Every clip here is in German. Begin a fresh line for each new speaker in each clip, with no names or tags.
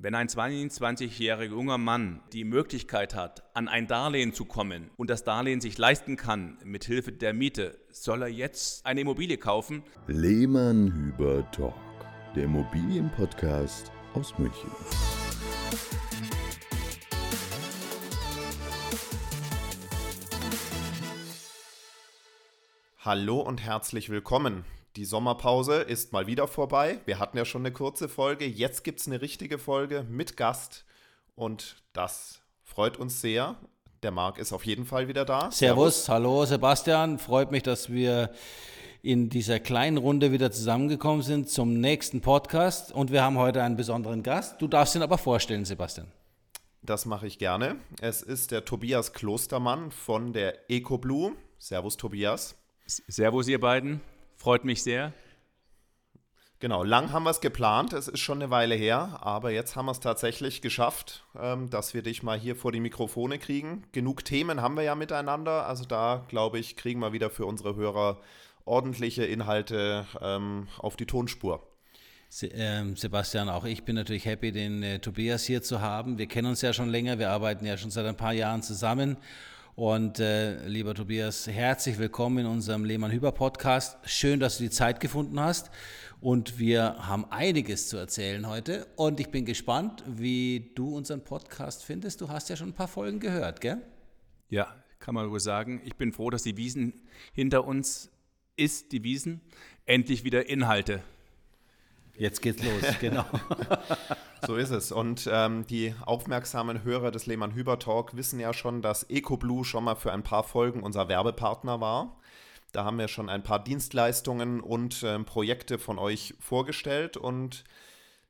Wenn ein 22-jähriger junger Mann die Möglichkeit hat, an ein Darlehen zu kommen und das Darlehen sich leisten kann mit Hilfe der Miete, soll er jetzt eine Immobilie kaufen?
Lehmann Hüber Talk, der Immobilienpodcast aus München.
Hallo und herzlich willkommen. Die Sommerpause ist mal wieder vorbei. Wir hatten ja schon eine kurze Folge. Jetzt gibt es eine richtige Folge mit Gast. Und das freut uns sehr. Der Marc ist auf jeden Fall wieder da.
Servus, Servus. hallo Sebastian. Freut mich, dass wir in dieser kleinen Runde wieder zusammengekommen sind zum nächsten Podcast. Und wir haben heute einen besonderen Gast. Du darfst ihn aber vorstellen, Sebastian.
Das mache ich gerne. Es ist der Tobias Klostermann von der EcoBlue. Servus, Tobias.
Servus, ihr beiden. Freut mich sehr.
Genau, lang haben wir es geplant, es ist schon eine Weile her, aber jetzt haben wir es tatsächlich geschafft, ähm, dass wir dich mal hier vor die Mikrofone kriegen. Genug Themen haben wir ja miteinander, also da glaube ich, kriegen wir wieder für unsere Hörer ordentliche Inhalte ähm, auf die Tonspur.
Ähm, Sebastian, auch ich bin natürlich happy, den äh, Tobias hier zu haben. Wir kennen uns ja schon länger, wir arbeiten ja schon seit ein paar Jahren zusammen und äh, lieber Tobias, herzlich willkommen in unserem Lehmann-Hüber-Podcast. Schön, dass du die Zeit gefunden hast. Und wir haben einiges zu erzählen heute. Und ich bin gespannt, wie du unseren Podcast findest. Du hast ja schon ein paar Folgen gehört, gell?
Ja, kann man wohl sagen. Ich bin froh, dass die Wiesen hinter uns ist, die Wiesen. Endlich wieder Inhalte.
Jetzt geht's los, genau.
So ist es. Und ähm, die aufmerksamen Hörer des Lehmann Hüber Talk wissen ja schon, dass EcoBlue schon mal für ein paar Folgen unser Werbepartner war. Da haben wir schon ein paar Dienstleistungen und ähm, Projekte von euch vorgestellt und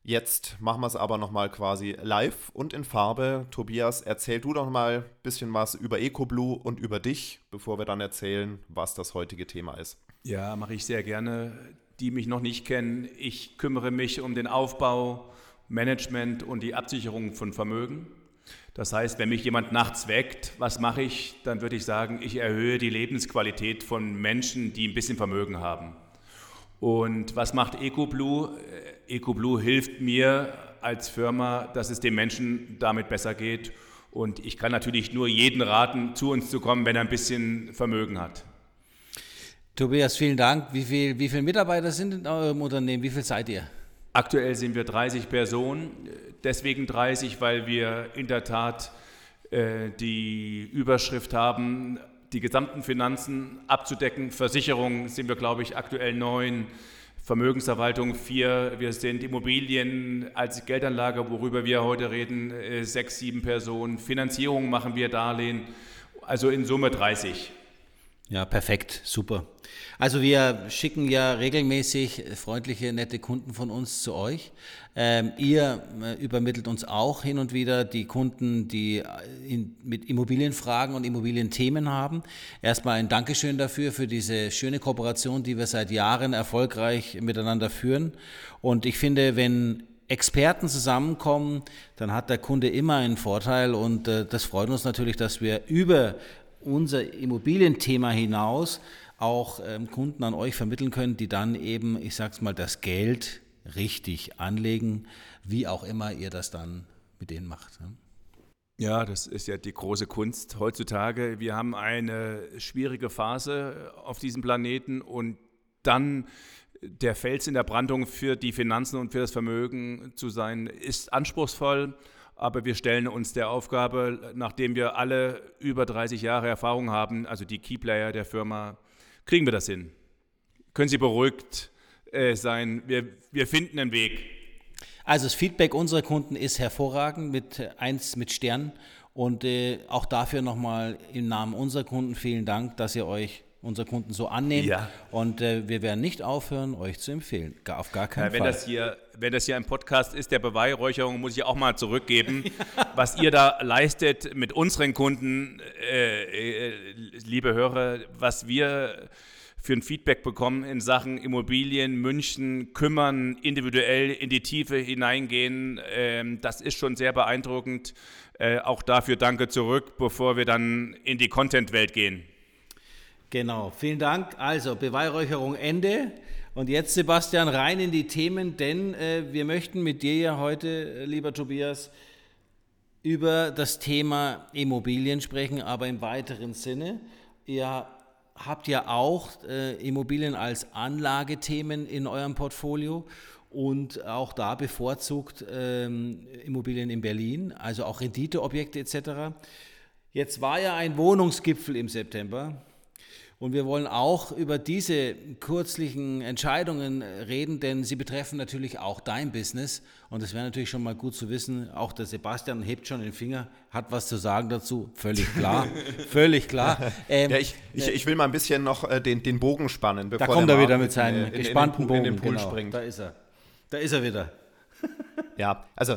jetzt machen wir es aber nochmal quasi live und in Farbe. Tobias, erzähl du doch mal ein bisschen was über EcoBlue und über dich, bevor wir dann erzählen, was das heutige Thema ist.
Ja, mache ich sehr gerne. Die mich noch nicht kennen, ich kümmere mich um den Aufbau Management und die Absicherung von Vermögen. Das heißt, wenn mich jemand nachts weckt, was mache ich? Dann würde ich sagen, ich erhöhe die Lebensqualität von Menschen, die ein bisschen Vermögen haben. Und was macht EcoBlue? Äh, EcoBlue hilft mir als Firma, dass es den Menschen damit besser geht. Und ich kann natürlich nur jeden raten, zu uns zu kommen, wenn er ein bisschen Vermögen hat.
Tobias, vielen Dank. Wie, viel, wie viele Mitarbeiter sind in eurem Unternehmen? Wie viel seid ihr?
Aktuell sind wir 30 Personen, deswegen 30, weil wir in der Tat äh, die Überschrift haben, die gesamten Finanzen abzudecken. Versicherungen sind wir, glaube ich, aktuell neun, Vermögensverwaltung vier, wir sind Immobilien als Geldanlage, worüber wir heute reden, äh, sechs, sieben Personen. Finanzierung machen wir Darlehen, also in Summe 30.
Ja, perfekt, super. Also wir schicken ja regelmäßig freundliche, nette Kunden von uns zu euch. Ähm, ihr äh, übermittelt uns auch hin und wieder die Kunden, die äh, in, mit Immobilienfragen und Immobilienthemen haben. Erstmal ein Dankeschön dafür, für diese schöne Kooperation, die wir seit Jahren erfolgreich miteinander führen. Und ich finde, wenn Experten zusammenkommen, dann hat der Kunde immer einen Vorteil und äh, das freut uns natürlich, dass wir über unser Immobilienthema hinaus auch ähm, Kunden an euch vermitteln können, die dann eben, ich sag's mal, das Geld richtig anlegen, wie auch immer ihr das dann mit denen macht. Ne?
Ja, das ist ja die große Kunst heutzutage. Wir haben eine schwierige Phase auf diesem Planeten und dann der Fels in der Brandung für die Finanzen und für das Vermögen zu sein, ist anspruchsvoll. Aber wir stellen uns der Aufgabe, nachdem wir alle über 30 Jahre Erfahrung haben, also die Keyplayer der Firma, kriegen wir das hin. Können Sie beruhigt äh, sein, wir, wir finden einen Weg.
Also das Feedback unserer Kunden ist hervorragend mit äh, eins mit Stern. Und äh, auch dafür nochmal im Namen unserer Kunden vielen Dank, dass ihr euch unsere Kunden so annehmen. Ja. Und äh, wir werden nicht aufhören, euch zu empfehlen. Gar, auf gar keinen
ja, wenn
Fall.
Das hier, wenn das hier ein Podcast ist der Beweihräucherung, muss ich auch mal zurückgeben, was ihr da leistet mit unseren Kunden, äh, äh, liebe Hörer, was wir für ein Feedback bekommen in Sachen Immobilien, München, kümmern, individuell in die Tiefe hineingehen. Ähm, das ist schon sehr beeindruckend. Äh, auch dafür danke zurück, bevor wir dann in die Content-Welt gehen.
Genau, vielen Dank. Also Beweihräucherung Ende. Und jetzt, Sebastian, rein in die Themen, denn äh, wir möchten mit dir ja heute, äh, lieber Tobias, über das Thema Immobilien sprechen, aber im weiteren Sinne. Ihr habt ja auch äh, Immobilien als Anlagethemen in eurem Portfolio und auch da bevorzugt ähm, Immobilien in Berlin, also auch Renditeobjekte etc. Jetzt war ja ein Wohnungsgipfel im September und wir wollen auch über diese kürzlichen Entscheidungen reden, denn sie betreffen natürlich auch dein Business. Und es wäre natürlich schon mal gut zu wissen, auch der Sebastian hebt schon den Finger, hat was zu sagen dazu. Völlig klar. Völlig klar.
Ähm, ja, ich, ich, ich, will mal ein bisschen noch äh, den, den Bogen spannen,
bevor da kommt er wieder mit seinem gespannten in den, Bogen in den Pool genau, springt. Da ist er. Da ist er wieder.
ja, also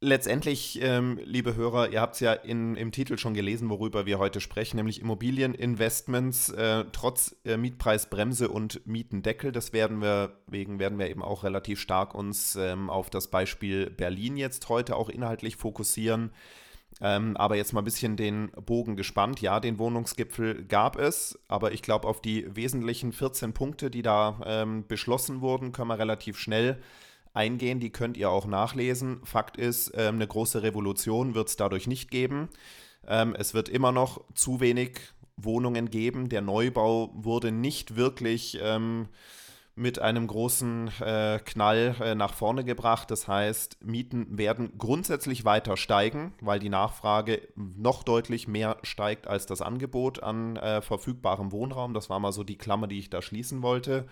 letztendlich, ähm, liebe Hörer, ihr habt es ja in, im Titel schon gelesen, worüber wir heute sprechen, nämlich Immobilieninvestments äh, trotz äh, Mietpreisbremse und Mietendeckel. Das werden wir wegen werden wir eben auch relativ stark uns ähm, auf das Beispiel Berlin jetzt heute auch inhaltlich fokussieren. Ähm, aber jetzt mal ein bisschen den Bogen gespannt. Ja, den Wohnungsgipfel gab es, aber ich glaube, auf die wesentlichen 14 Punkte, die da ähm, beschlossen wurden, können wir relativ schnell eingehen. Die könnt ihr auch nachlesen. Fakt ist, ähm, eine große Revolution wird es dadurch nicht geben. Ähm, es wird immer noch zu wenig Wohnungen geben. Der Neubau wurde nicht wirklich ähm, mit einem großen äh, Knall äh, nach vorne gebracht. Das heißt, Mieten werden grundsätzlich weiter steigen, weil die Nachfrage noch deutlich mehr steigt als das Angebot an äh, verfügbarem Wohnraum. Das war mal so die Klammer, die ich da schließen wollte.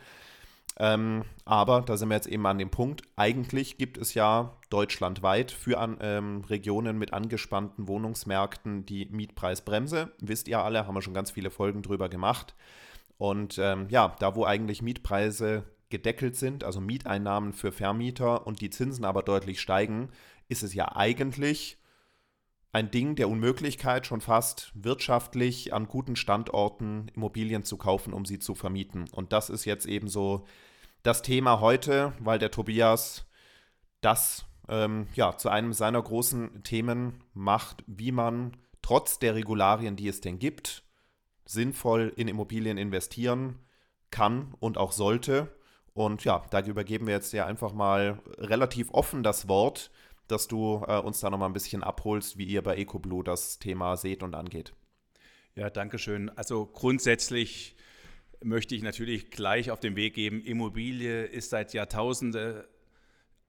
Ähm, aber da sind wir jetzt eben an dem Punkt, eigentlich gibt es ja deutschlandweit für an, ähm, Regionen mit angespannten Wohnungsmärkten die Mietpreisbremse. Wisst ihr alle, haben wir schon ganz viele Folgen drüber gemacht. Und ähm, ja, da wo eigentlich Mietpreise gedeckelt sind, also Mieteinnahmen für Vermieter und die Zinsen aber deutlich steigen, ist es ja eigentlich ein Ding der Unmöglichkeit, schon fast wirtschaftlich an guten Standorten Immobilien zu kaufen, um sie zu vermieten. Und das ist jetzt eben so das Thema heute, weil der Tobias das ähm, ja, zu einem seiner großen Themen macht, wie man trotz der Regularien, die es denn gibt, sinnvoll in Immobilien investieren kann und auch sollte. Und ja, da übergeben wir jetzt ja einfach mal relativ offen das Wort dass du äh, uns da nochmal ein bisschen abholst, wie ihr bei EcoBlue das Thema seht und angeht.
Ja, danke schön. Also grundsätzlich möchte ich natürlich gleich auf den Weg geben, Immobilie ist seit Jahrtausenden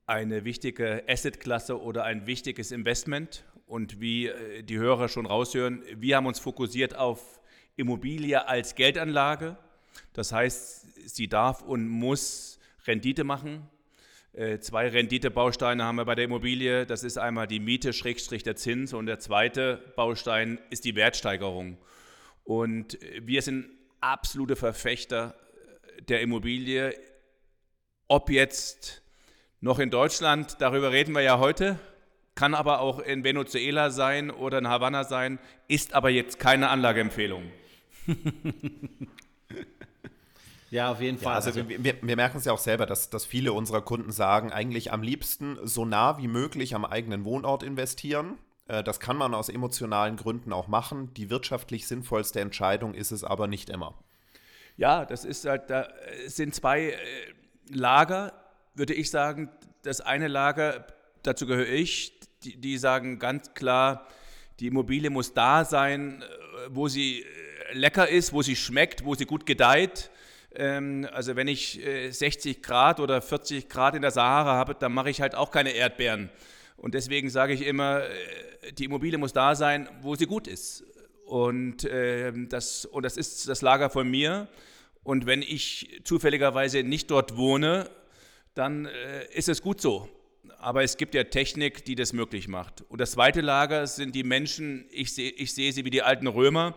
eine wichtige Assetklasse oder ein wichtiges Investment. Und wie äh, die Hörer schon raushören, wir haben uns fokussiert auf Immobilie als Geldanlage. Das heißt, sie darf und muss Rendite machen. Äh, zwei Renditebausteine haben wir bei der Immobilie. Das ist einmal die Miete, Schrägstrich der Zins und der zweite Baustein ist die Wertsteigerung. Und wir sind absolute Verfechter der Immobilie. Ob jetzt noch in Deutschland, darüber reden wir ja heute, kann aber auch in Venezuela sein oder in Havanna sein, ist aber jetzt keine Anlageempfehlung.
Ja, auf jeden Fall. Ja, also, also wir, wir merken es ja auch selber, dass, dass viele unserer Kunden sagen, eigentlich am liebsten so nah wie möglich am eigenen Wohnort investieren. Äh, das kann man aus emotionalen Gründen auch machen. Die wirtschaftlich sinnvollste Entscheidung ist es aber nicht immer.
Ja, das ist halt, da sind zwei äh, Lager, würde ich sagen. Das eine Lager, dazu gehöre ich, die, die sagen ganz klar, die Immobilie muss da sein, äh, wo sie lecker ist, wo sie schmeckt, wo sie gut gedeiht. Ähm, also wenn ich 60 äh, Grad oder 40 Grad in der Sahara habe, dann mache ich halt auch keine Erdbeeren. Und deswegen sage ich immer, äh, die Immobilie muss da sein, wo sie gut ist. Und, ähm, das, und das ist das Lager von mir. Und wenn ich zufälligerweise nicht dort wohne, dann äh, ist es gut so. Aber es gibt ja Technik, die das möglich macht. Und das zweite Lager sind die Menschen, ich sehe ich seh sie wie die alten Römer,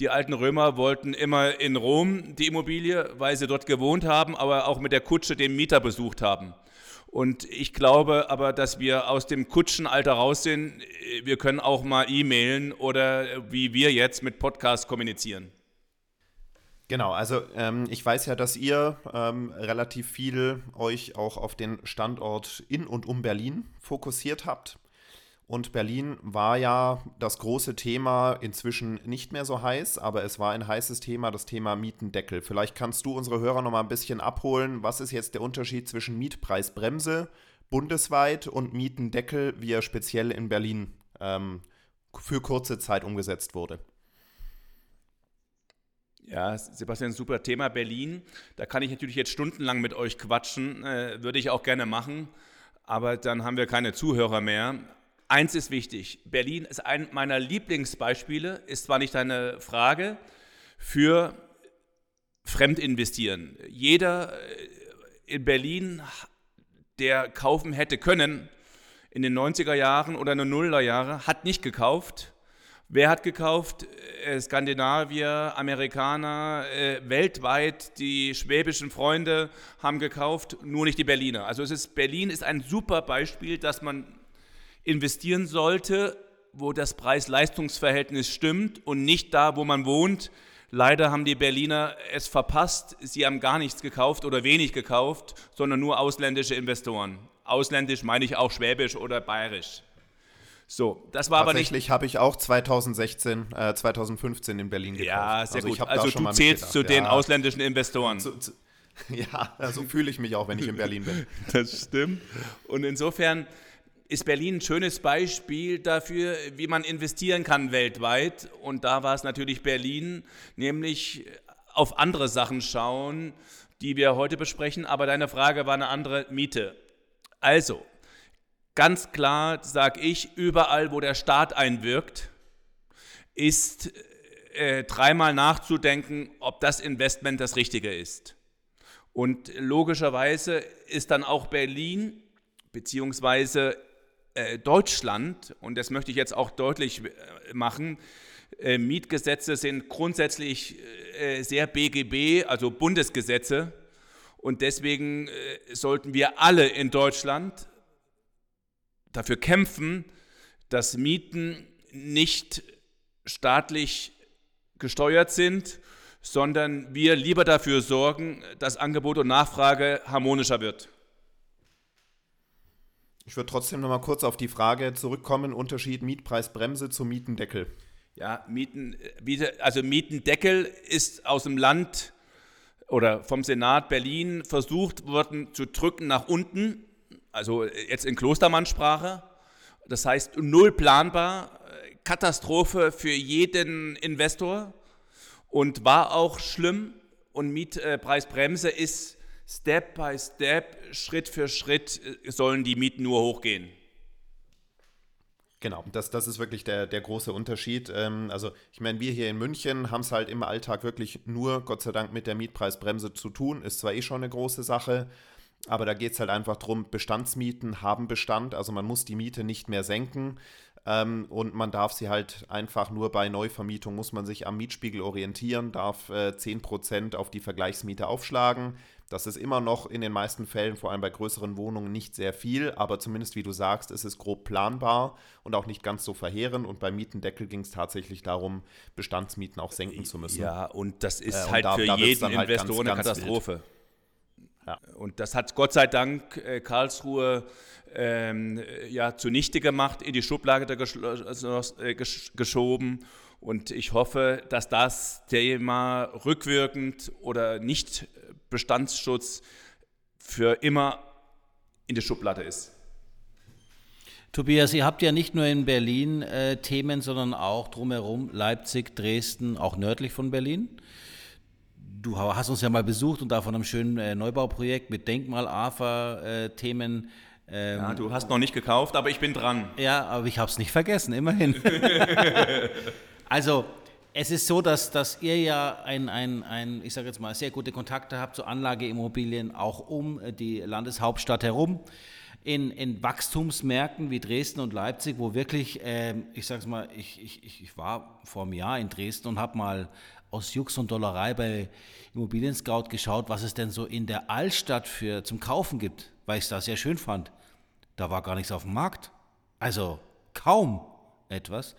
die alten Römer wollten immer in Rom die Immobilie, weil sie dort gewohnt haben, aber auch mit der Kutsche den Mieter besucht haben. Und ich glaube aber, dass wir aus dem Kutschenalter raus sind. Wir können auch mal e-mailen oder wie wir jetzt mit Podcasts kommunizieren.
Genau, also ähm, ich weiß ja, dass ihr ähm, relativ viel euch auch auf den Standort in und um Berlin fokussiert habt. Und Berlin war ja das große Thema, inzwischen nicht mehr so heiß, aber es war ein heißes Thema, das Thema Mietendeckel. Vielleicht kannst du unsere Hörer noch mal ein bisschen abholen. Was ist jetzt der Unterschied zwischen Mietpreisbremse bundesweit und Mietendeckel, wie er speziell in Berlin ähm, für kurze Zeit umgesetzt wurde?
Ja, Sebastian, super Thema Berlin. Da kann ich natürlich jetzt stundenlang mit euch quatschen, äh, würde ich auch gerne machen, aber dann haben wir keine Zuhörer mehr. Eins ist wichtig, Berlin ist ein meiner Lieblingsbeispiele, ist zwar nicht eine Frage, für Fremdinvestieren. Jeder äh, in Berlin, der kaufen hätte können in den 90er Jahren oder in den Nuller Jahre, hat nicht gekauft. Wer hat gekauft? Äh, Skandinavier, Amerikaner, äh, weltweit, die schwäbischen Freunde haben gekauft, nur nicht die Berliner. Also es ist, Berlin ist ein super Beispiel, dass man investieren sollte, wo das Preis-Leistungs-Verhältnis stimmt und nicht da, wo man wohnt. Leider haben die Berliner es verpasst. Sie haben gar nichts gekauft oder wenig gekauft, sondern nur ausländische Investoren. Ausländisch meine ich auch schwäbisch oder bayerisch. So, das war aber nicht.
Tatsächlich habe ich auch 2016, äh, 2015 in Berlin gekauft.
Ja, sehr also gut. Also du zählst zu den ja. ausländischen Investoren. Zu, zu,
ja, so fühle ich mich auch, wenn ich in Berlin bin.
Das stimmt. Und insofern ist Berlin ein schönes Beispiel dafür, wie man investieren kann weltweit. Und da war es natürlich Berlin, nämlich auf andere Sachen schauen, die wir heute besprechen. Aber deine Frage war eine andere Miete. Also, ganz klar sage ich, überall, wo der Staat einwirkt, ist äh, dreimal nachzudenken, ob das Investment das Richtige ist. Und logischerweise ist dann auch Berlin beziehungsweise Deutschland, und das möchte ich jetzt auch deutlich äh, machen, äh, Mietgesetze sind grundsätzlich sehr BGB, also Bundesgesetze. Und deswegen sollten wir alle in Deutschland dafür kämpfen, dass Mieten nicht staatlich gesteuert sind, sondern wir lieber dafür sorgen, dass Angebot und Nachfrage harmonischer wird.
Ich würde trotzdem noch mal kurz auf die Frage zurückkommen: Unterschied Mietpreisbremse zum Mietendeckel.
Ja, Mieten, also Mietendeckel ist aus dem Land oder vom Senat Berlin versucht worden zu drücken nach unten, also jetzt in Klostermannsprache. Das heißt, null planbar, Katastrophe für jeden Investor und war auch schlimm. Und Mietpreisbremse ist Step by Step, Schritt für Schritt äh, sollen die Mieten nur hochgehen.
Genau, das, das ist wirklich der, der große Unterschied. Ähm, also ich meine, wir hier in München haben es halt im Alltag wirklich nur, Gott sei Dank, mit der Mietpreisbremse zu tun. Ist zwar eh schon eine große Sache, aber da geht es halt einfach darum, Bestandsmieten haben Bestand, also man muss die Miete nicht mehr senken ähm, und man darf sie halt einfach nur bei Neuvermietung, muss man sich am Mietspiegel orientieren, darf äh, 10% auf die Vergleichsmiete aufschlagen. Das ist immer noch in den meisten Fällen, vor allem bei größeren Wohnungen, nicht sehr viel, aber zumindest, wie du sagst, ist es grob planbar und auch nicht ganz so verheerend. Und beim Mietendeckel ging es tatsächlich darum, Bestandsmieten auch senken zu müssen.
Ja, und das ist äh, halt da, für jeden halt Investor ganz, eine Katastrophe. Ja. Und das hat Gott sei Dank äh, Karlsruhe ähm, ja, zunichte gemacht, in die Schublade äh, gesch geschoben. Und ich hoffe, dass das Thema rückwirkend oder nicht Bestandsschutz für immer in der Schublade ist.
Tobias, ihr habt ja nicht nur in Berlin äh, Themen, sondern auch drumherum Leipzig, Dresden, auch nördlich von Berlin. Du hast uns ja mal besucht und da von einem schönen äh, Neubauprojekt mit Denkmal-AFA-Themen.
Äh, ähm, ja, du hast noch nicht gekauft, aber ich bin dran.
Ja, aber ich habe es nicht vergessen, immerhin. also es ist so, dass, dass ihr ja ein, ein, ein, ich sage jetzt mal, sehr gute Kontakte habt zu Anlageimmobilien, auch um die Landeshauptstadt herum. In, in Wachstumsmärkten wie Dresden und Leipzig, wo wirklich, äh, ich sage es mal, ich, ich, ich war vor einem Jahr in Dresden und habe mal aus Jux und Dollerei bei Immobilien Scout geschaut, was es denn so in der Altstadt für zum Kaufen gibt, weil ich es da sehr schön fand. Da war gar nichts auf dem Markt. Also kaum etwas.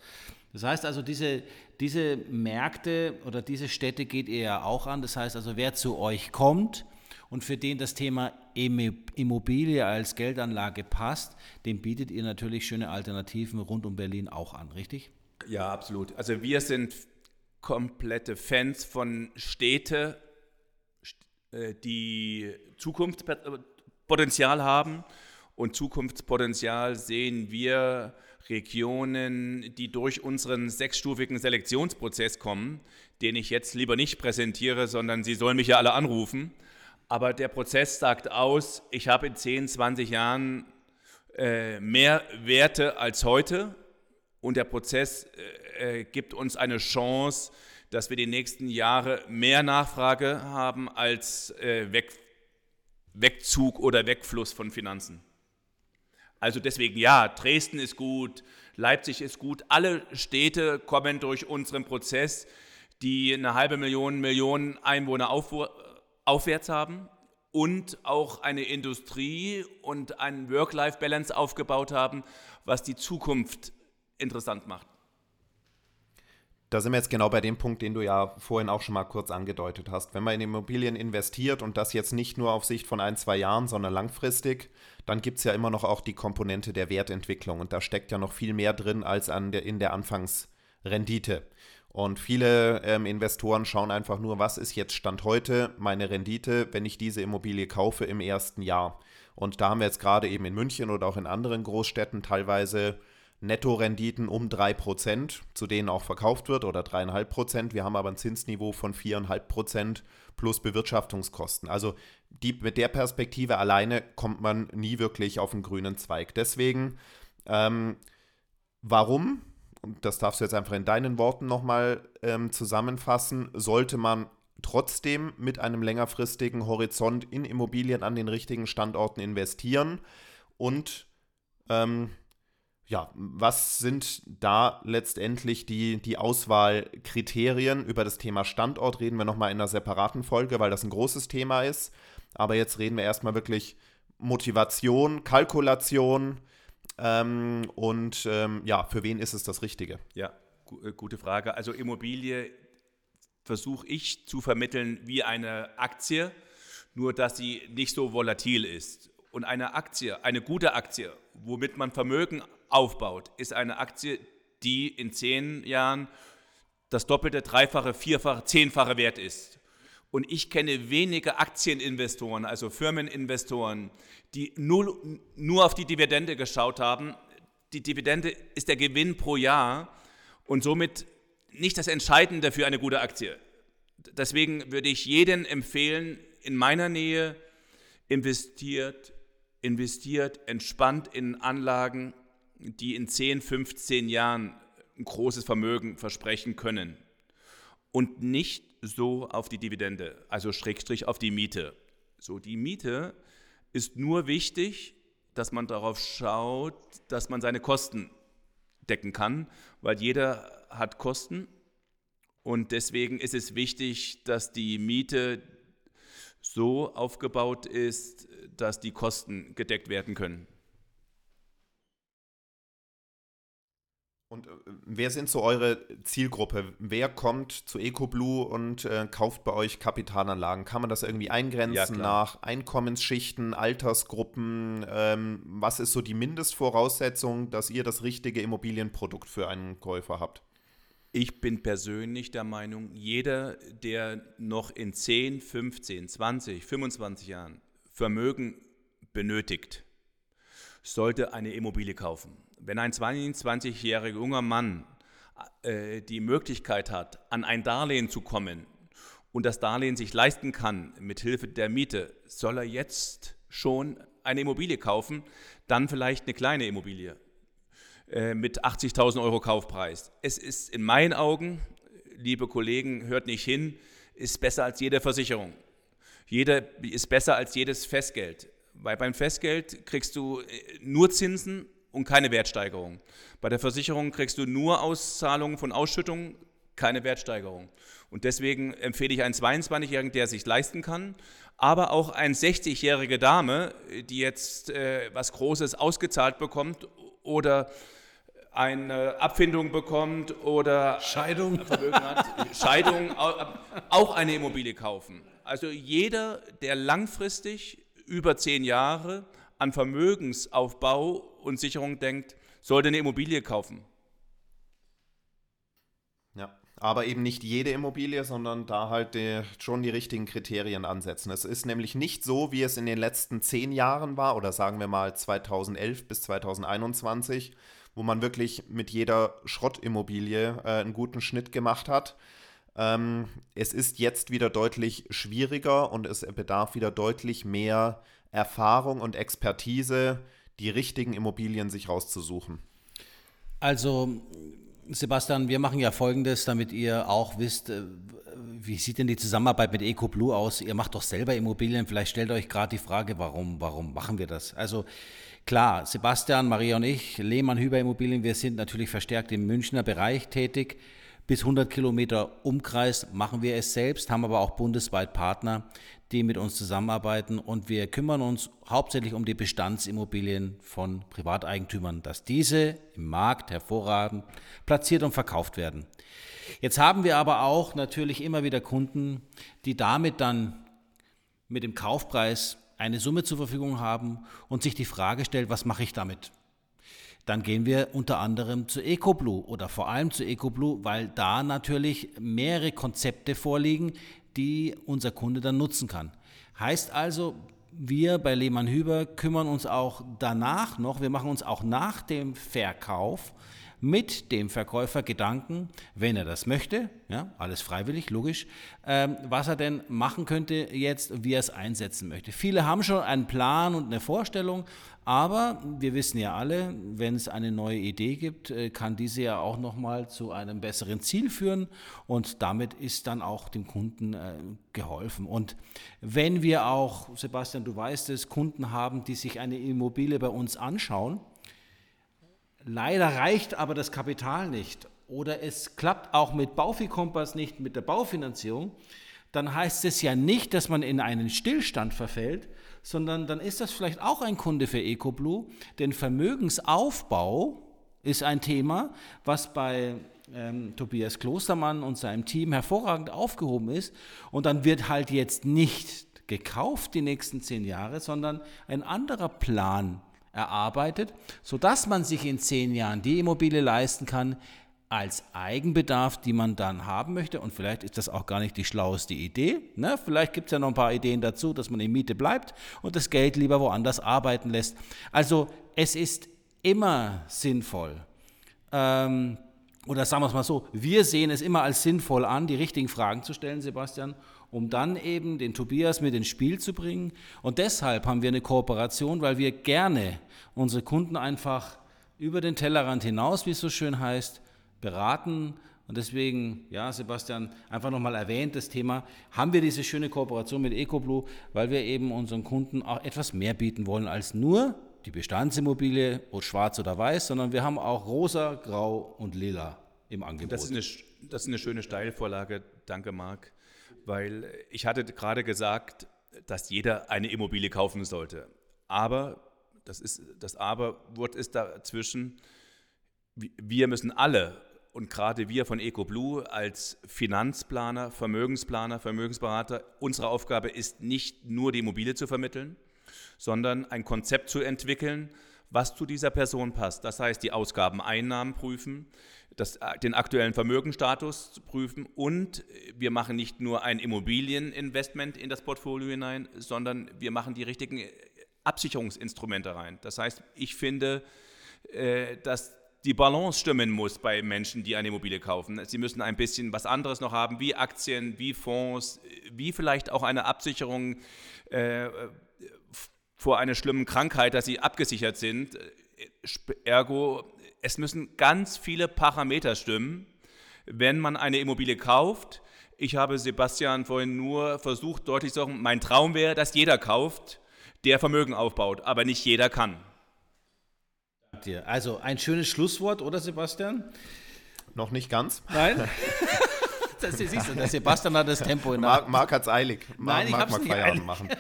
Das heißt also, diese, diese Märkte oder diese Städte geht ihr ja auch an. Das heißt also, wer zu euch kommt und für den das Thema Immobilie als Geldanlage passt, dem bietet ihr natürlich schöne Alternativen rund um Berlin auch an, richtig?
Ja, absolut. Also wir sind komplette Fans von Städte, äh, die Zukunftspotenzial haben. Und Zukunftspotenzial sehen wir Regionen, die durch unseren sechsstufigen Selektionsprozess kommen, den ich jetzt lieber nicht präsentiere, sondern Sie sollen mich ja alle anrufen. Aber der Prozess sagt aus, ich habe in 10, 20 Jahren äh, mehr Werte als heute und der Prozess äh, äh, gibt uns eine Chance, dass wir die nächsten Jahre mehr Nachfrage haben als äh, Weg, Wegzug oder Wegfluss von Finanzen. Also deswegen ja, Dresden ist gut, Leipzig ist gut. Alle Städte kommen durch unseren Prozess, die eine halbe Million, Millionen Einwohner auf, aufwärts haben und auch eine Industrie und ein Work-Life-Balance aufgebaut haben, was die Zukunft interessant macht.
Da sind wir jetzt genau bei dem Punkt, den du ja vorhin auch schon mal kurz angedeutet hast. Wenn man in Immobilien investiert und das jetzt nicht nur auf Sicht von ein, zwei Jahren, sondern langfristig, dann gibt es ja immer noch auch die Komponente der Wertentwicklung und da steckt ja noch viel mehr drin als an der, in der Anfangsrendite. Und viele ähm, Investoren schauen einfach nur, was ist jetzt Stand heute meine Rendite, wenn ich diese Immobilie kaufe im ersten Jahr. Und da haben wir jetzt gerade eben in München oder auch in anderen Großstädten teilweise Nettorenditen um 3%, zu denen auch verkauft wird, oder 3,5%. Wir haben aber ein Zinsniveau von 4,5% plus Bewirtschaftungskosten. Also die, mit der Perspektive alleine kommt man nie wirklich auf einen grünen Zweig. Deswegen, ähm, warum, und das darfst du jetzt einfach in deinen Worten nochmal ähm, zusammenfassen, sollte man trotzdem mit einem längerfristigen Horizont in Immobilien an den richtigen Standorten investieren und ähm, ja, was sind da letztendlich die, die Auswahlkriterien? Über das Thema Standort reden wir nochmal in einer separaten Folge, weil das ein großes Thema ist. Aber jetzt reden wir erstmal wirklich Motivation, Kalkulation ähm, und ähm, ja, für wen ist es das Richtige?
Ja, äh, gute Frage. Also Immobilie versuche ich zu vermitteln wie eine Aktie, nur dass sie nicht so volatil ist. Und eine Aktie, eine gute Aktie, womit man Vermögen aufbaut, ist eine Aktie, die in zehn Jahren das doppelte, dreifache, vierfache, zehnfache Wert ist. Und ich kenne wenige Aktieninvestoren, also Firmeninvestoren, die nur, nur auf die Dividende geschaut haben. Die Dividende ist der Gewinn pro Jahr und somit nicht das Entscheidende für eine gute Aktie. Deswegen würde ich jedem empfehlen, in meiner Nähe investiert, investiert entspannt in Anlagen, die in 10, 15 Jahren ein großes Vermögen versprechen können und nicht so auf die Dividende, also Schrägstrich auf die Miete. So, die Miete ist nur wichtig, dass man darauf schaut, dass man seine Kosten decken kann, weil jeder hat Kosten und deswegen ist es wichtig, dass die Miete so aufgebaut ist, dass die Kosten gedeckt werden können.
Und äh, wer sind so eure Zielgruppe? Wer kommt zu EcoBlue und äh, kauft bei euch Kapitalanlagen? Kann man das irgendwie eingrenzen ja, nach Einkommensschichten, Altersgruppen? Ähm, was ist so die Mindestvoraussetzung, dass ihr das richtige Immobilienprodukt für einen Käufer habt?
Ich bin persönlich der Meinung, jeder, der noch in 10, 15, 20, 25 Jahren Vermögen benötigt, sollte eine Immobilie kaufen wenn ein 22-jähriger junger Mann äh, die Möglichkeit hat, an ein Darlehen zu kommen und das Darlehen sich leisten kann mit Hilfe der Miete, soll er jetzt schon eine Immobilie kaufen, dann vielleicht eine kleine Immobilie äh, mit 80.000 Euro Kaufpreis. Es ist in meinen Augen, liebe Kollegen, hört nicht hin, ist besser als jede Versicherung. Jede ist besser als jedes Festgeld. Weil beim Festgeld kriegst du äh, nur Zinsen und keine Wertsteigerung. Bei der Versicherung kriegst du nur Auszahlungen von Ausschüttungen, keine Wertsteigerung. Und deswegen empfehle ich einen 22-Jährigen, der sich leisten kann, aber auch eine 60-jährige Dame, die jetzt äh, was Großes ausgezahlt bekommt oder eine Abfindung bekommt oder
Scheidung,
Scheidung, auch eine Immobilie kaufen. Also jeder, der langfristig über zehn Jahre an Vermögensaufbau und Sicherung denkt, sollte eine Immobilie kaufen.
Ja, aber eben nicht jede Immobilie, sondern da halt die, schon die richtigen Kriterien ansetzen. Es ist nämlich nicht so, wie es in den letzten zehn Jahren war, oder sagen wir mal 2011 bis 2021, wo man wirklich mit jeder Schrottimmobilie äh, einen guten Schnitt gemacht hat. Ähm, es ist jetzt wieder deutlich schwieriger und es bedarf wieder deutlich mehr Erfahrung und Expertise, die richtigen Immobilien sich rauszusuchen.
Also, Sebastian, wir machen ja Folgendes, damit ihr auch wisst, äh, wie sieht denn die Zusammenarbeit mit EcoBlue aus? Ihr macht doch selber Immobilien. Vielleicht stellt euch gerade die Frage, warum, warum machen wir das? Also klar, Sebastian, Maria und ich, Lehmann Hüber Immobilien, wir sind natürlich verstärkt im Münchner Bereich tätig. Bis 100 Kilometer Umkreis machen wir es selbst, haben aber auch bundesweit Partner, die mit uns zusammenarbeiten und wir kümmern uns hauptsächlich um die Bestandsimmobilien von Privateigentümern, dass diese im Markt hervorragend platziert und verkauft werden. Jetzt haben wir aber auch natürlich immer wieder Kunden, die damit dann mit dem Kaufpreis eine Summe zur Verfügung haben und sich die Frage stellt, was mache ich damit? Dann gehen wir unter anderem zu EcoBlue oder vor allem zu EcoBlue, weil da natürlich mehrere Konzepte vorliegen, die unser Kunde dann nutzen kann. Heißt also, wir bei Lehmann Hüber kümmern uns auch danach noch, wir machen uns auch nach dem Verkauf mit dem Verkäufer Gedanken, wenn er das möchte, ja, alles freiwillig, logisch, ähm, was er denn machen könnte jetzt, wie er es einsetzen möchte. Viele haben schon einen Plan und eine Vorstellung, aber wir wissen ja alle, wenn es eine neue Idee gibt, äh, kann diese ja auch nochmal zu einem besseren Ziel führen und damit ist dann auch dem Kunden äh, geholfen. Und wenn wir auch, Sebastian, du weißt es, Kunden haben, die sich eine Immobilie bei uns anschauen, Leider reicht aber das Kapital nicht oder es klappt auch mit Baufi-Kompass nicht mit der Baufinanzierung, dann heißt es ja nicht, dass man in einen Stillstand verfällt, sondern dann ist das vielleicht auch ein Kunde für EcoBlue, denn Vermögensaufbau ist ein Thema, was bei ähm, Tobias Klostermann und seinem Team hervorragend aufgehoben ist. Und dann wird halt jetzt nicht gekauft die nächsten zehn Jahre, sondern ein anderer Plan erarbeitet, sodass man sich in zehn Jahren die Immobilie leisten kann als Eigenbedarf, die man dann haben möchte. Und vielleicht ist das auch gar nicht die schlaueste Idee. Ne? Vielleicht gibt es ja noch ein paar Ideen dazu, dass man in Miete bleibt und das Geld lieber woanders arbeiten lässt. Also es ist immer sinnvoll. Ähm, oder sagen wir es mal so, wir sehen es immer als sinnvoll an, die richtigen Fragen zu stellen, Sebastian, um dann eben den Tobias mit ins Spiel zu bringen. Und deshalb haben wir eine Kooperation, weil wir gerne unsere Kunden einfach über den Tellerrand hinaus, wie es so schön heißt, beraten. Und deswegen, ja, Sebastian, einfach nochmal erwähnt, das Thema, haben wir diese schöne Kooperation mit EcoBlue, weil wir eben unseren Kunden auch etwas mehr bieten wollen als nur die Bestandsimmobilie, schwarz oder weiß, sondern wir haben auch rosa, grau und lila im Angebot.
Das ist eine, das ist eine schöne Steilvorlage. Danke, Marc weil ich hatte gerade gesagt, dass jeder eine Immobilie kaufen sollte. Aber, das, ist, das Aber-Wort ist dazwischen, wir müssen alle und gerade wir von EcoBlue als Finanzplaner, Vermögensplaner, Vermögensberater, unsere Aufgabe ist nicht nur die Immobilie zu vermitteln, sondern ein Konzept zu entwickeln, was zu dieser Person passt. Das heißt, die Ausgaben, Einnahmen prüfen, das, äh, den aktuellen Vermögensstatus zu prüfen und wir machen nicht nur ein Immobilieninvestment in das Portfolio hinein, sondern wir machen die richtigen äh, Absicherungsinstrumente rein. Das heißt, ich finde, äh, dass die Balance stimmen muss bei Menschen, die eine Immobilie kaufen. Sie müssen ein bisschen was anderes noch haben, wie Aktien, wie Fonds, wie vielleicht auch eine Absicherung äh, vor einer schlimmen Krankheit, dass sie abgesichert sind. Ergo es müssen ganz viele Parameter stimmen, wenn man eine Immobilie kauft. Ich habe Sebastian vorhin nur versucht deutlich zu sagen, mein Traum wäre, dass jeder kauft, der Vermögen aufbaut, aber nicht jeder kann.
Also ein schönes Schlusswort, oder Sebastian?
Noch nicht ganz.
Nein? das, siehst du, der Sebastian hat das Tempo in
Marc, Marc hat es eilig.
Marc, Nein, ich Marc mag Feierabend machen.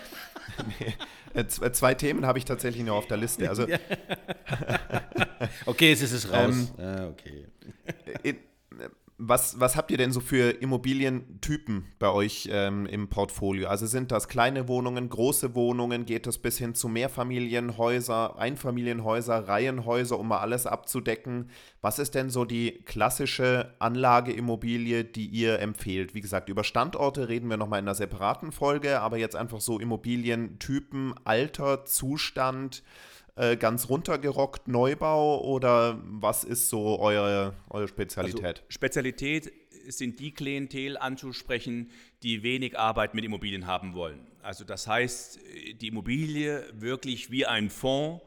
nee. Äh, äh, zwei Themen habe ich tatsächlich noch auf der Liste. Also,
okay, jetzt ist es raus. Ähm, ah, okay.
Was, was habt ihr denn so für Immobilientypen bei euch ähm, im Portfolio? Also sind das kleine Wohnungen, große Wohnungen? Geht das bis hin zu Mehrfamilienhäuser, Einfamilienhäuser, Reihenhäuser, um mal alles abzudecken? Was ist denn so die klassische Anlageimmobilie, die ihr empfehlt? Wie gesagt, über Standorte reden wir nochmal in einer separaten Folge, aber jetzt einfach so Immobilientypen, Alter, Zustand. Äh, ganz runtergerockt Neubau oder was ist so eure, eure Spezialität? Also
Spezialität sind die Klientel anzusprechen, die wenig Arbeit mit Immobilien haben wollen. Also das heißt, die Immobilie wirklich wie ein Fonds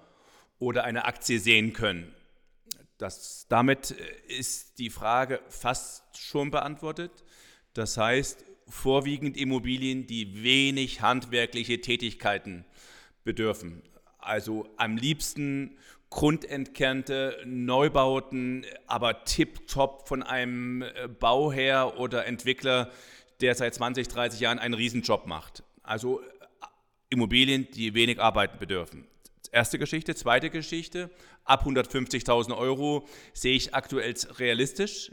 oder eine Aktie sehen können. Das, damit ist die Frage fast schon beantwortet. Das heißt, vorwiegend Immobilien, die wenig handwerkliche Tätigkeiten bedürfen. Also am liebsten grundentkernte Neubauten, aber tipptopp von einem äh, Bauherr oder Entwickler, der seit 20, 30 Jahren einen Riesenjob macht. Also äh, Immobilien, die wenig Arbeiten bedürfen. Erste Geschichte. Zweite Geschichte. Ab 150.000 Euro sehe ich aktuell realistisch.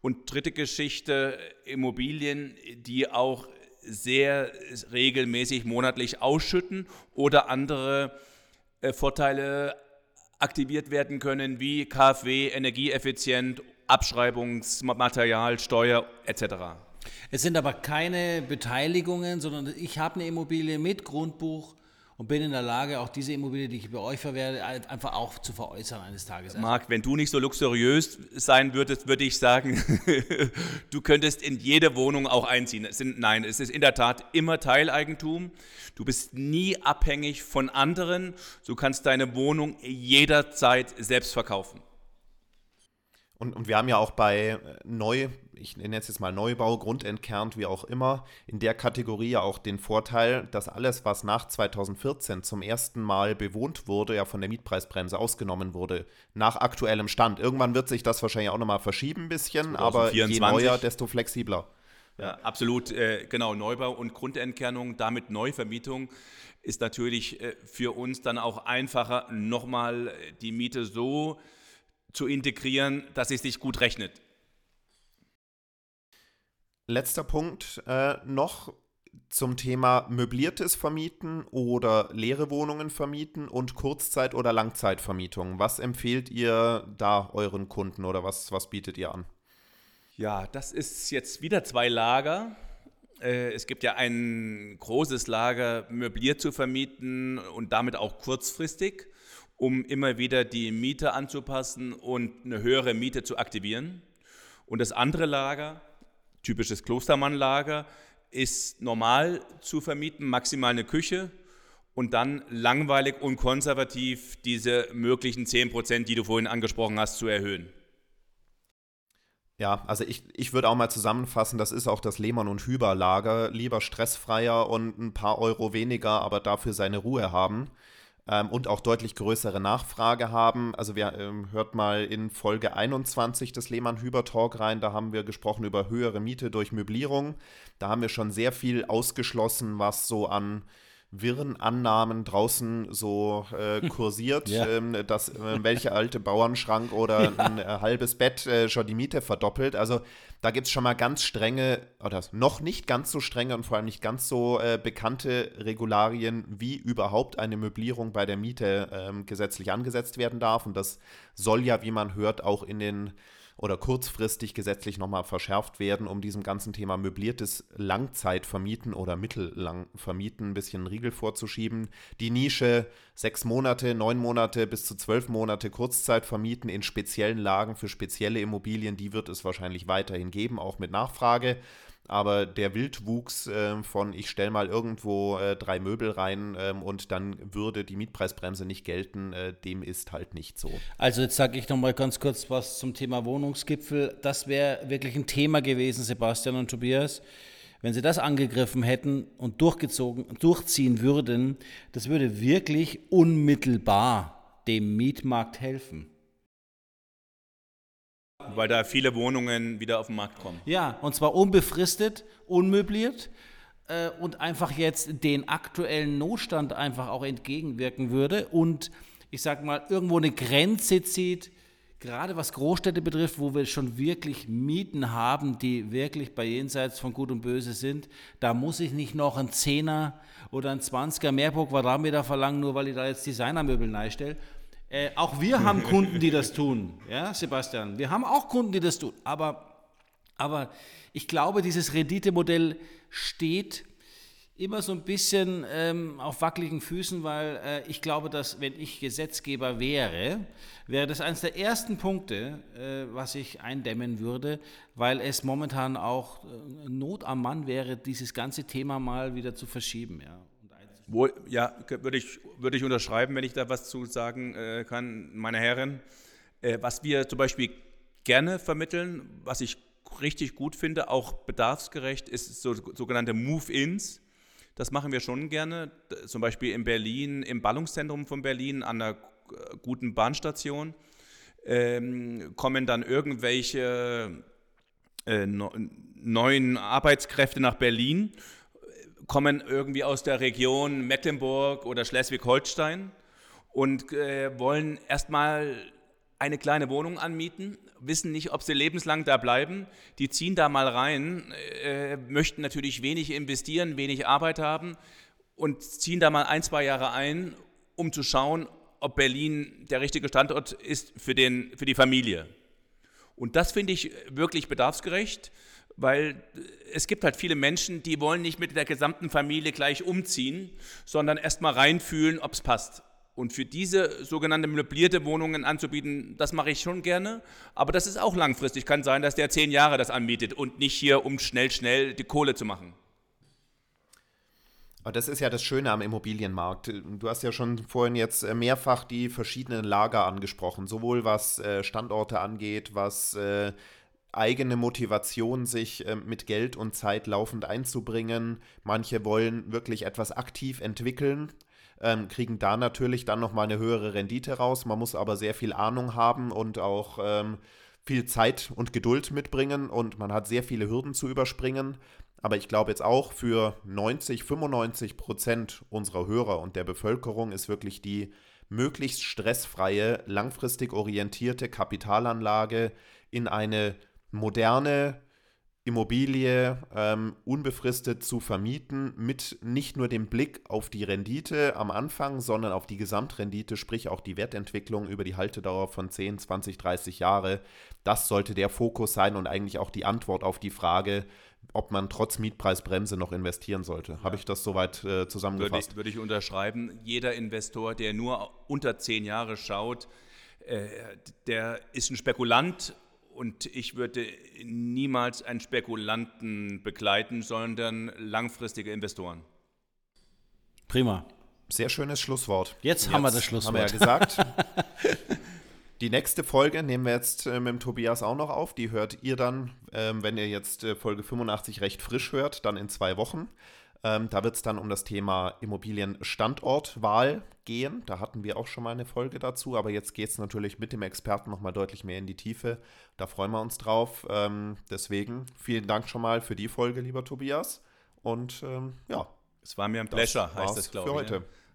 Und dritte Geschichte. Immobilien, die auch sehr regelmäßig monatlich ausschütten oder andere Vorteile aktiviert werden können, wie KfW, energieeffizient, Abschreibungsmaterial, Steuer etc.
Es sind aber keine Beteiligungen, sondern ich habe eine Immobilie mit Grundbuch und bin in der Lage, auch diese Immobilie, die ich bei euch verwerte, einfach auch zu veräußern eines Tages.
Marc, wenn du nicht so luxuriös sein würdest, würde ich sagen, du könntest in jede Wohnung auch einziehen. Es sind, nein, es ist in der Tat immer Teileigentum. Du bist nie abhängig von anderen. Du kannst deine Wohnung jederzeit selbst verkaufen.
Und, und wir haben ja auch bei äh, Neu, ich nenne es jetzt mal Neubau, grundentkernt, wie auch immer, in der Kategorie ja auch den Vorteil, dass alles, was nach 2014 zum ersten Mal bewohnt wurde, ja von der Mietpreisbremse ausgenommen wurde, nach aktuellem Stand. Irgendwann wird sich das wahrscheinlich auch nochmal verschieben ein bisschen, 2024. aber je neuer, desto flexibler.
Ja, absolut, äh, genau. Neubau und Grundentkernung, damit Neuvermietung ist natürlich äh, für uns dann auch einfacher, nochmal äh, die Miete so zu integrieren, dass es sich gut rechnet.
Letzter Punkt äh, noch zum Thema möbliertes Vermieten oder leere Wohnungen vermieten und Kurzzeit- oder Langzeitvermietung. Was empfehlt ihr da euren Kunden oder was, was bietet ihr an?
Ja, das ist jetzt wieder zwei Lager. Äh, es gibt ja ein großes Lager möbliert zu vermieten und damit auch kurzfristig um immer wieder die Miete anzupassen und eine höhere Miete zu aktivieren. Und das andere Lager, typisches Klostermannlager, ist normal zu vermieten, maximal eine Küche und dann langweilig und konservativ diese möglichen 10 Prozent, die du vorhin angesprochen hast, zu erhöhen.
Ja, also ich, ich würde auch mal zusammenfassen, das ist auch das Lehmann- und Hüber-Lager. Lieber stressfreier und ein paar Euro weniger, aber dafür seine Ruhe haben ähm, und auch deutlich größere Nachfrage haben. Also wir ähm, hört mal in Folge 21 des Lehmann-Hüber-Talk rein, da haben wir gesprochen über höhere Miete durch Möblierung. Da haben wir schon sehr viel ausgeschlossen, was so an wirren Annahmen draußen so äh, kursiert, ja. ähm, dass äh, welche alte Bauernschrank oder ja. ein äh, halbes Bett äh, schon die Miete verdoppelt. Also da gibt es schon mal ganz strenge, oder noch nicht ganz so strenge und vor allem nicht ganz so äh, bekannte Regularien, wie überhaupt eine Möblierung bei der Miete ähm, gesetzlich angesetzt werden darf. Und das soll ja, wie man hört, auch in den oder kurzfristig gesetzlich nochmal verschärft werden, um diesem ganzen Thema möbliertes Langzeitvermieten oder Mittellang-Vermieten ein bisschen einen Riegel vorzuschieben. Die Nische sechs Monate, neun Monate bis zu zwölf Monate Kurzzeitvermieten in speziellen Lagen für spezielle Immobilien, die wird es wahrscheinlich weiterhin geben, auch mit Nachfrage aber der Wildwuchs äh, von ich stelle mal irgendwo äh, drei Möbel rein ähm, und dann würde die Mietpreisbremse nicht gelten, äh, dem ist halt nicht so.
Also jetzt sage ich noch mal ganz kurz was zum Thema Wohnungsgipfel. Das wäre wirklich ein Thema gewesen, Sebastian und Tobias. Wenn sie das angegriffen hätten und durchgezogen, durchziehen würden, das würde wirklich unmittelbar dem Mietmarkt helfen.
Weil da viele Wohnungen wieder auf den Markt kommen.
Ja, und zwar unbefristet, unmöbliert äh, und einfach jetzt den aktuellen Notstand einfach auch entgegenwirken würde und ich sag mal irgendwo eine Grenze zieht, gerade was Großstädte betrifft, wo wir schon wirklich Mieten haben, die wirklich bei jenseits von Gut und Böse sind, da muss ich nicht noch einen Zehner oder einen 20er mehr pro Quadratmeter verlangen, nur weil ich da jetzt Designermöbel reinstelle. Äh, auch wir haben Kunden, die das tun, ja, Sebastian. Wir haben auch Kunden, die das tun. Aber, aber ich glaube, dieses Renditemodell steht immer so ein bisschen ähm, auf wackeligen Füßen, weil äh, ich glaube, dass wenn ich Gesetzgeber wäre, wäre das eines der ersten Punkte, äh, was ich eindämmen würde, weil es momentan auch äh, Not am Mann wäre, dieses ganze Thema mal wieder zu verschieben. Ja.
Wo, ja, würde ich, würde ich unterschreiben, wenn ich da was zu sagen äh, kann, meine Herren. Äh, was wir zum Beispiel gerne vermitteln, was ich richtig gut finde, auch bedarfsgerecht, ist so, sogenannte Move-ins. Das machen wir schon gerne, zum Beispiel in Berlin, im Ballungszentrum von Berlin an einer guten Bahnstation. Ähm, kommen dann irgendwelche äh, no, neuen Arbeitskräfte nach Berlin, kommen irgendwie aus der Region Mecklenburg oder Schleswig-Holstein und äh, wollen erstmal eine kleine Wohnung anmieten, wissen nicht, ob sie lebenslang da bleiben. Die ziehen da mal rein, äh, möchten natürlich wenig investieren, wenig Arbeit haben und ziehen da mal ein, zwei Jahre ein, um zu schauen, ob Berlin der richtige Standort ist für, den, für die Familie. Und das finde ich wirklich bedarfsgerecht, weil es gibt halt viele Menschen, die wollen nicht mit der gesamten Familie gleich umziehen, sondern erst mal reinfühlen, ob es passt. Und für diese sogenannte möblierte Wohnungen anzubieten, das mache ich schon gerne. Aber das ist auch langfristig. Kann sein, dass der zehn Jahre das anbietet und nicht hier, um schnell, schnell die Kohle zu machen.
Aber das ist ja das Schöne am Immobilienmarkt. Du hast ja schon vorhin jetzt äh, mehrfach die verschiedenen Lager angesprochen, sowohl was äh, Standorte angeht, was äh, eigene Motivation, sich mit Geld und Zeit laufend einzubringen. Manche wollen wirklich etwas aktiv entwickeln ähm, kriegen da natürlich dann nochmal eine höhere Rendite raus. Man muss aber sehr viel Ahnung haben und auch ähm, viel Zeit und Geduld mitbringen und man hat sehr viele Hürden zu überspringen. Aber ich glaube jetzt auch für 90, 95 Prozent unserer Hörer und der Bevölkerung ist wirklich die möglichst stressfreie, langfristig orientierte Kapitalanlage in eine moderne, Immobilie ähm, unbefristet zu vermieten, mit nicht nur dem Blick auf die Rendite am Anfang, sondern auf die Gesamtrendite, sprich auch die Wertentwicklung über die Haltedauer von 10, 20, 30 Jahre. Das sollte der Fokus sein und eigentlich auch die Antwort auf die Frage, ob man trotz Mietpreisbremse noch investieren sollte. Ja. Habe ich das soweit äh, zusammengefasst?
Würde ich, würde ich unterschreiben. Jeder Investor, der nur unter 10 Jahre schaut, äh, der ist ein Spekulant und ich würde niemals einen Spekulanten begleiten, sondern langfristige Investoren.
Prima.
Sehr schönes Schlusswort.
Jetzt, jetzt haben wir das Schlusswort.
Haben wir ja gesagt. Die nächste Folge nehmen wir jetzt äh, mit dem Tobias auch noch auf. Die hört ihr dann, ähm, wenn ihr jetzt äh, Folge 85 recht frisch hört, dann in zwei Wochen. Ähm, da wird es dann um das Thema Immobilienstandortwahl gehen. Da hatten wir auch schon mal eine Folge dazu, aber jetzt geht es natürlich mit dem Experten nochmal deutlich mehr in die Tiefe. Da freuen wir uns drauf. Ähm, deswegen vielen Dank schon mal für die Folge, lieber Tobias. Und ähm, ja.
Es war mir ein Pleasure, das heißt das, glaube ich.
Für heute.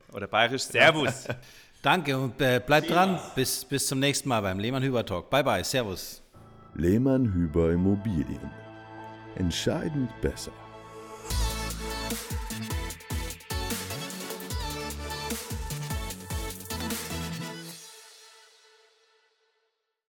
Ja. Oder bayerisch Servus.
Danke und äh, bleibt dran. Bis, bis zum nächsten Mal beim Lehmann-Hüber Talk. Bye bye. Servus.
Lehmann-Hüber Immobilien. Entscheidend besser.